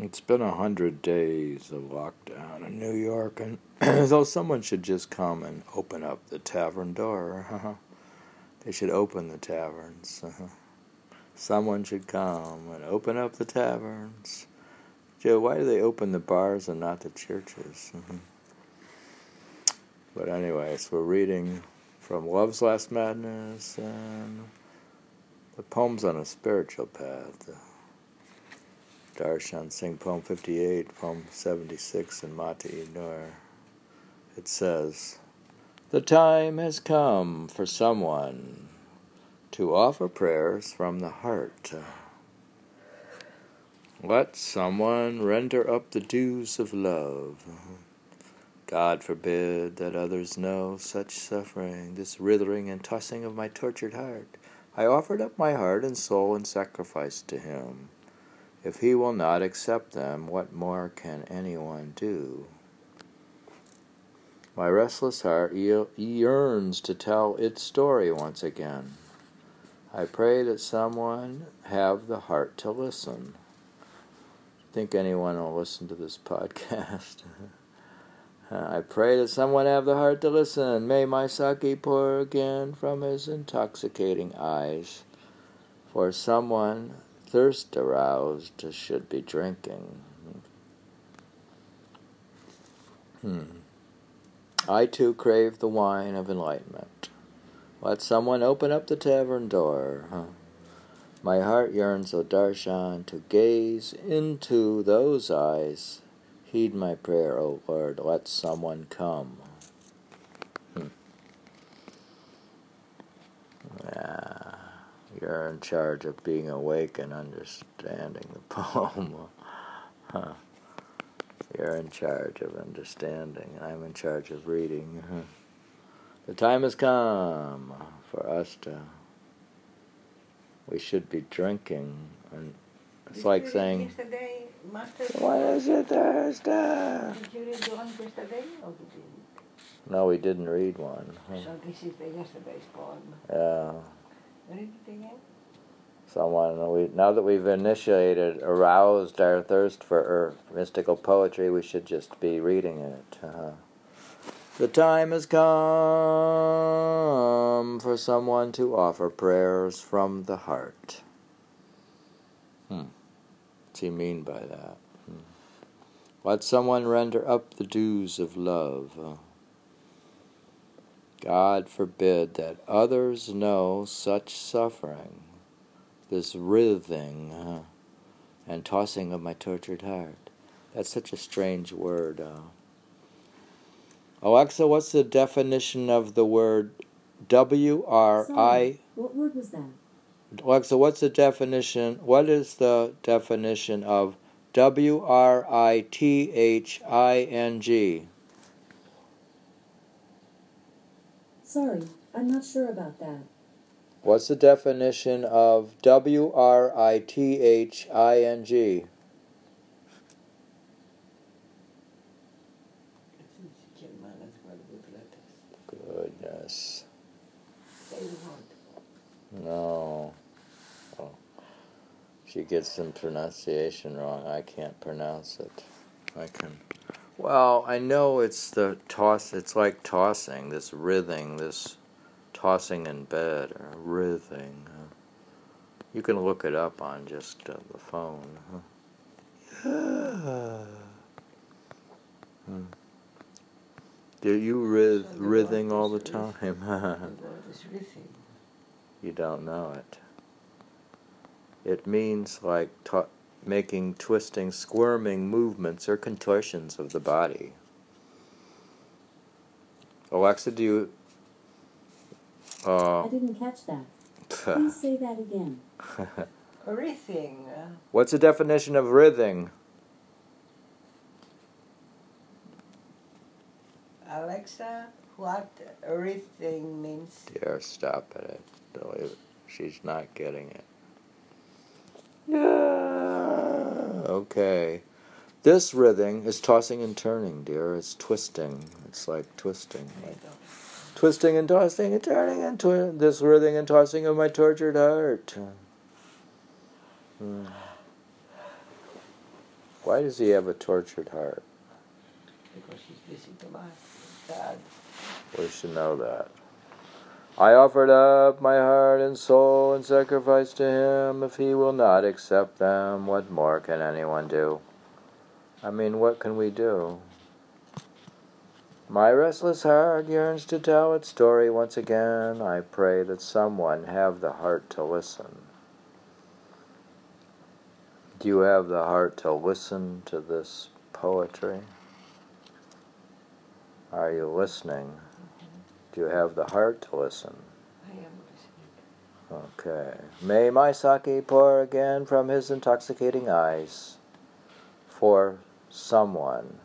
It's been a hundred days of lockdown in New York, and though someone should just come and open up the tavern door. Uh-huh, they should open the taverns. Uh-huh. someone should come and open up the taverns. Joe, why do they open the bars and not the churches? Mm-hmm. but anyways, we're reading from Love's Last Madness and the poems on a spiritual path. Darshan Singh, poem 58, poem 76 in Mati Nur. It says, The time has come for someone to offer prayers from the heart. Let someone render up the dues of love. God forbid that others know such suffering, this writhing and tossing of my tortured heart. I offered up my heart and soul in sacrifice to Him. If he will not accept them, what more can anyone do? My restless heart yearns to tell its story once again. I pray that someone have the heart to listen. Think anyone will listen to this podcast? I pray that someone have the heart to listen. May my saki pour again from his intoxicating eyes. For someone thirst aroused should be drinking. Hmm. I too crave the wine of enlightenment. Let someone open up the tavern door. Huh? My heart yearns, O Darshan, to gaze into those eyes. Heed my prayer, O Lord. Let someone come. Hmm. Yeah. You're in charge of being awake and understanding the poem. huh. You're in charge of understanding, and I'm in charge of reading. The time has come for us to. We should be drinking, and it's like saying. Why is it Thursday? Did you read one yesterday or did you? No, we didn't read one. So this is the yesterday's poem. Yeah. Read it again. Someone we now that we've initiated, aroused our thirst for er, mystical poetry, we should just be reading it. Uh, the time has come for someone to offer prayers from the heart. Hmm. What's he mean by that? Hmm. Let someone render up the dues of love. Uh, God forbid that others know such suffering, this writhing uh, and tossing of my tortured heart. That's such a strange word. Uh. Alexa, what's the definition of the word W R I? What word was that? Alexa, what's the definition? What is the definition of W R I T H I N G? Sorry, I'm not sure about that. What's the definition of W R I T H I N G? Goodness. No. Oh. She gets some pronunciation wrong. I can't pronounce it. I can. Well, I know it's the toss. It's like tossing, this writhing, this tossing in bed or writhing. You can look it up on just uh, the phone. Yeah. Hmm. Do you writh, writhing all the time? you don't know it. It means like making twisting, squirming movements or contortions of the body. Alexa, do you. Uh, I didn't catch that. Please say that again. Writhing. What's the definition of writhing? Alexa, what writhing means? Dear, stop it. She's not getting it. Yeah. Okay. This writhing is tossing and turning, dear. It's twisting. It's like twisting. Like twisting and tossing and turning and twi- this writhing and tossing of my tortured heart. Hmm. Why does he have a tortured heart? Because he's busy to my dad. We should know that. I offered up my heart and soul and sacrifice to him. If he will not accept them, what more can anyone do? I mean, what can we do? My restless heart yearns to tell its story once again. I pray that someone have the heart to listen. Do you have the heart to listen to this poetry? Are you listening? Do you have the heart to listen? I am listening. Okay. May my saki pour again from his intoxicating eyes. For someone,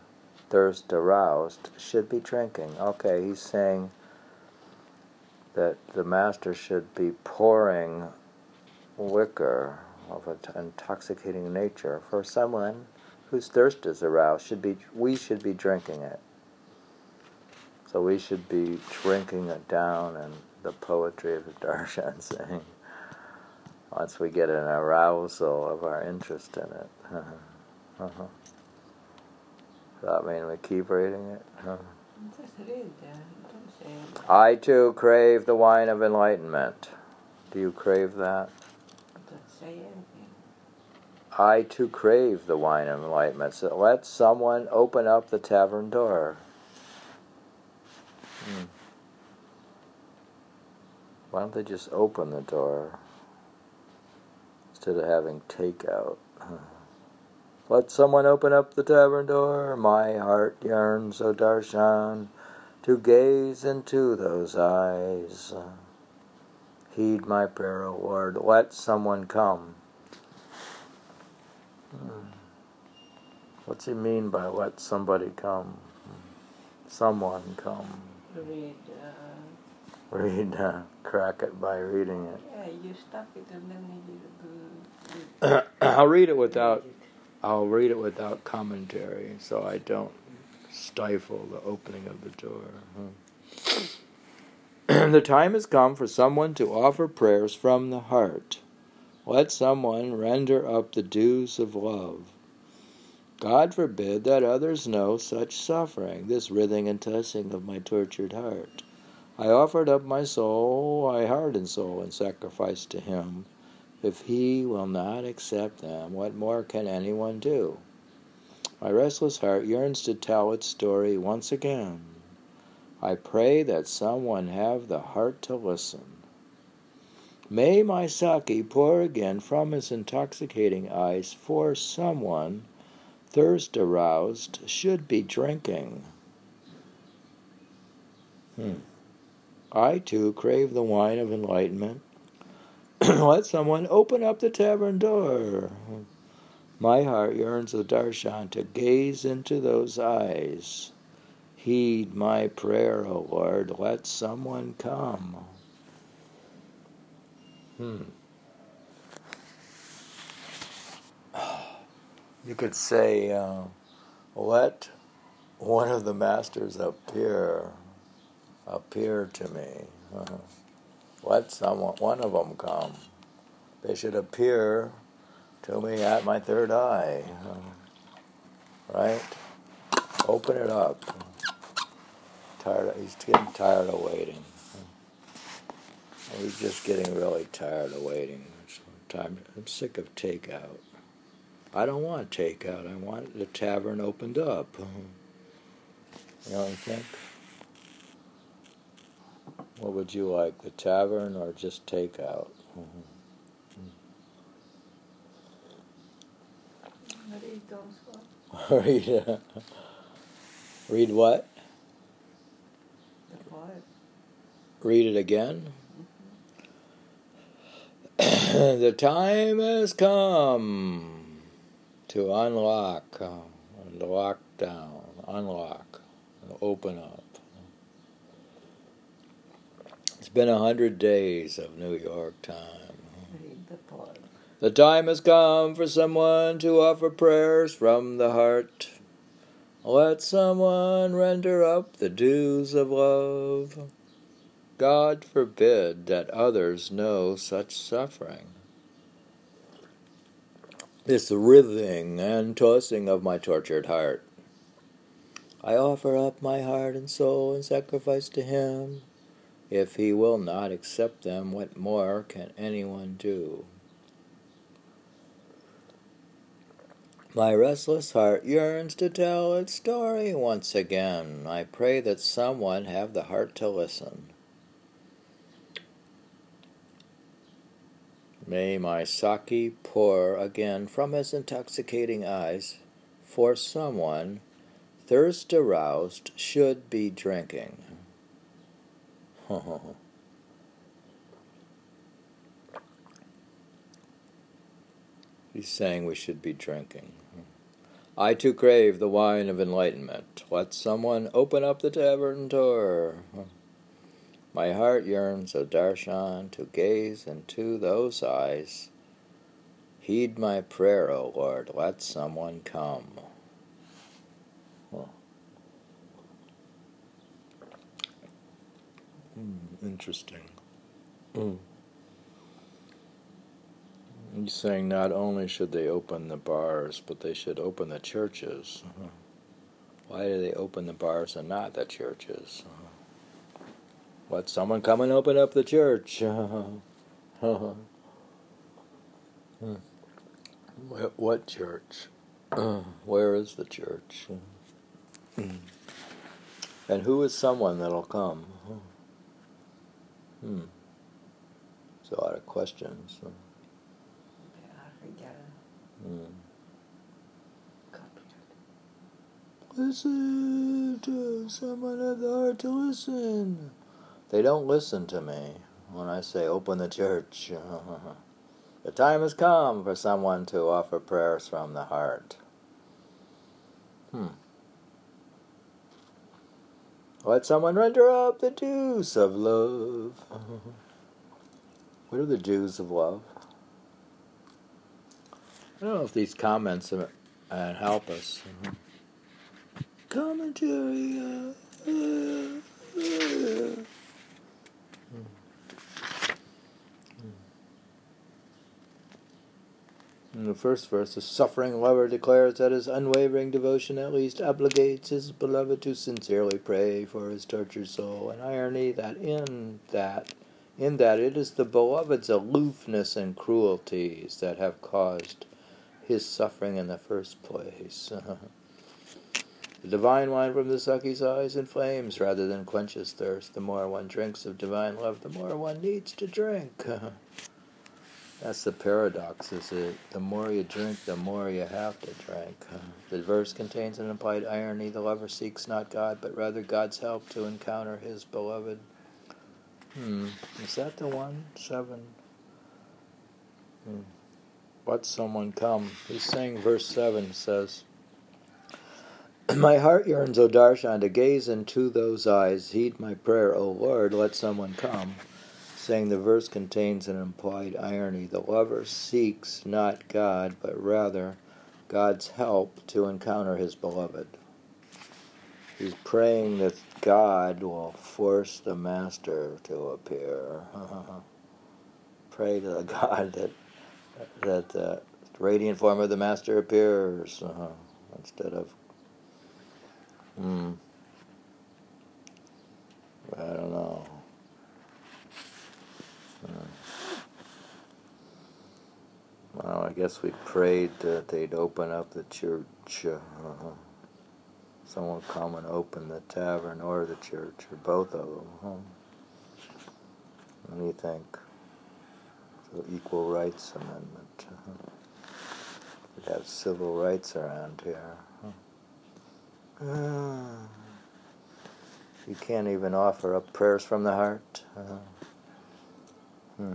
thirst aroused, should be drinking. Okay, he's saying that the master should be pouring liquor of an intoxicating nature for someone whose thirst is aroused. Should be we should be drinking it. So we should be drinking it down in the poetry of the Darshan Singh once we get an arousal of our interest in it. uh-huh. That mean we keep reading it? Just read there. Don't say it. I too crave the wine of enlightenment. Do you crave that? Don't say anything. I too crave the wine of enlightenment. So let someone open up the tavern door. Hmm. Why don't they just open the door instead of having takeout? Let someone open up the tavern door. My heart yearns, O Darshan, to gaze into those eyes. Heed my prayer, O Lord. Let someone come. What's he mean by let somebody come? Someone come. Read. Uh, Read, uh, crack it by reading it. yeah, you stop it and then you do. I'll read it without. I'll read it without commentary, so I don't stifle the opening of the door. Hmm. the time has come for someone to offer prayers from the heart. Let someone render up the dues of love. God forbid that others know such suffering, this writhing and tossing of my tortured heart. I offered up my soul, my heart and soul, in sacrifice to Him. If He will not accept them, what more can anyone do? My restless heart yearns to tell its story once again. I pray that someone have the heart to listen. May my saki pour again from his intoxicating eyes, for someone, thirst aroused, should be drinking. Hmm. I too crave the wine of enlightenment. Let someone open up the tavern door. My heart yearns, O Darshan, to gaze into those eyes. Heed my prayer, O Lord. Let someone come. Hmm. You could say, uh, let one of the masters appear, appear to me. Uh-huh. Let someone, one of them come. They should appear to me at my third eye. Right? Open it up. Tired. He's getting tired of waiting. He's just getting really tired of waiting. Time. I'm sick of takeout. I don't want takeout. I want the tavern opened up. You don't think? What would you like, the tavern or just takeout? Read one. read, uh, read what? Read it again. the time has come to unlock, uh, and lock down, unlock, open up. It's been a hundred days of New York time. Read the poem. The time has come for someone to offer prayers from the heart. Let someone render up the dues of love. God forbid that others know such suffering. this writhing and tossing of my tortured heart. I offer up my heart and soul in sacrifice to him. If he will not accept them, what more can anyone do? My restless heart yearns to tell its story once again. I pray that someone have the heart to listen. May my saki pour again from his intoxicating eyes, for someone, thirst aroused, should be drinking. He's saying we should be drinking. I too crave the wine of enlightenment. Let someone open up the tavern door. My heart yearns, O Darshan, to gaze into those eyes. Heed my prayer, O Lord. Let someone come. Mm, interesting. Mm. He's saying not only should they open the bars, but they should open the churches. Uh-huh. Why do they open the bars and not the churches? Uh-huh. Let someone come and open up the church. Uh-huh. Hmm. what church? Where is the church? Hmm. And who is someone that'll come? Hmm. It's a lot of questions. Mm. Listen to someone have the heart to listen. They don't listen to me when I say open the church. the time has come for someone to offer prayers from the heart. Hmm. Let someone render up the dues of love. what are the dues of love? I don't know if these comments uh, help us. Mm-hmm. Commentary. Uh, uh. In the first verse, the suffering lover declares that his unwavering devotion at least obligates his beloved to sincerely pray for his tortured soul. An irony that in that in that it is the beloved's aloofness and cruelties that have caused his suffering in the first place. the divine wine from the saki's eyes inflames rather than quenches thirst. The more one drinks of divine love, the more one needs to drink. That's the paradox, is it? The more you drink, the more you have to drink. The verse contains an implied irony. The lover seeks not God, but rather God's help to encounter his beloved. Hmm. Is that the one? Seven. Hmm. Let someone come. He's saying verse 7 says, My heart yearns, O Darshan, to gaze into those eyes. Heed my prayer, O Lord, let someone come. Saying the verse contains an implied irony. The lover seeks not God, but rather God's help to encounter his beloved. He's praying that God will force the Master to appear. Pray to the God that that the radiant form of the Master appears uh, instead of. Hmm. I don't know. Uh, well, I guess we prayed that they'd open up the church. Uh, someone come and open the tavern or the church, or both of them. Huh? What do you think? the Equal Rights Amendment. We'd have civil rights around here. Uh, you can't even offer up prayers from the heart. Uh, hmm.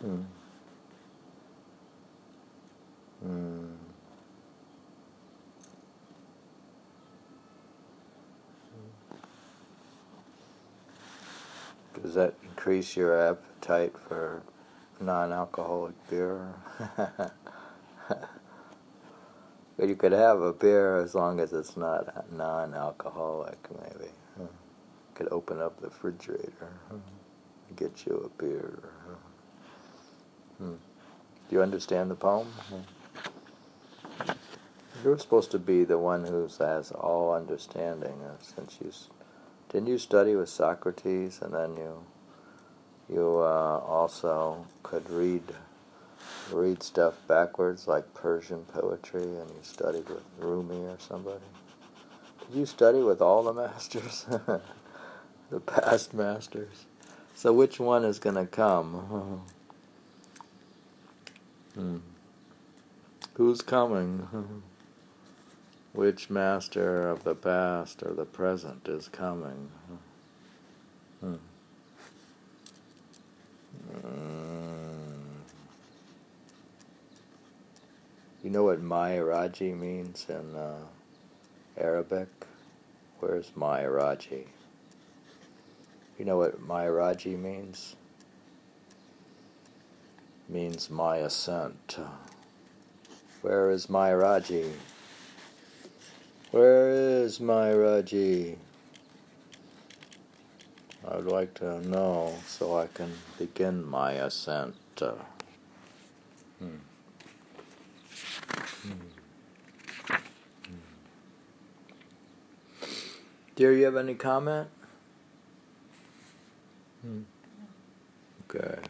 Hmm. Hmm. Does that increase your appetite for non-alcoholic beer? but you could have a beer as long as it's not non-alcoholic, maybe. Could open up the refrigerator, and get you a beer. Hmm. Do you understand the poem? You're supposed to be the one who has all understanding. Uh, since you didn't you study with Socrates, and then you you uh, also could read read stuff backwards like Persian poetry, and you studied with Rumi or somebody. Did you study with all the masters, the past masters? So which one is going to come? hmm. Who's coming? Which master of the past or the present is coming? Hmm. Mm. You know what Maharaji means in uh, Arabic? Where's Maharaji? You know what Maharaji means? Means my ascent. Where is Maharaji? Where is Maharaji? I'd like to know so I can begin my ascent. Hmm. Hmm. Dear, you have any comment? Hmm. Okay.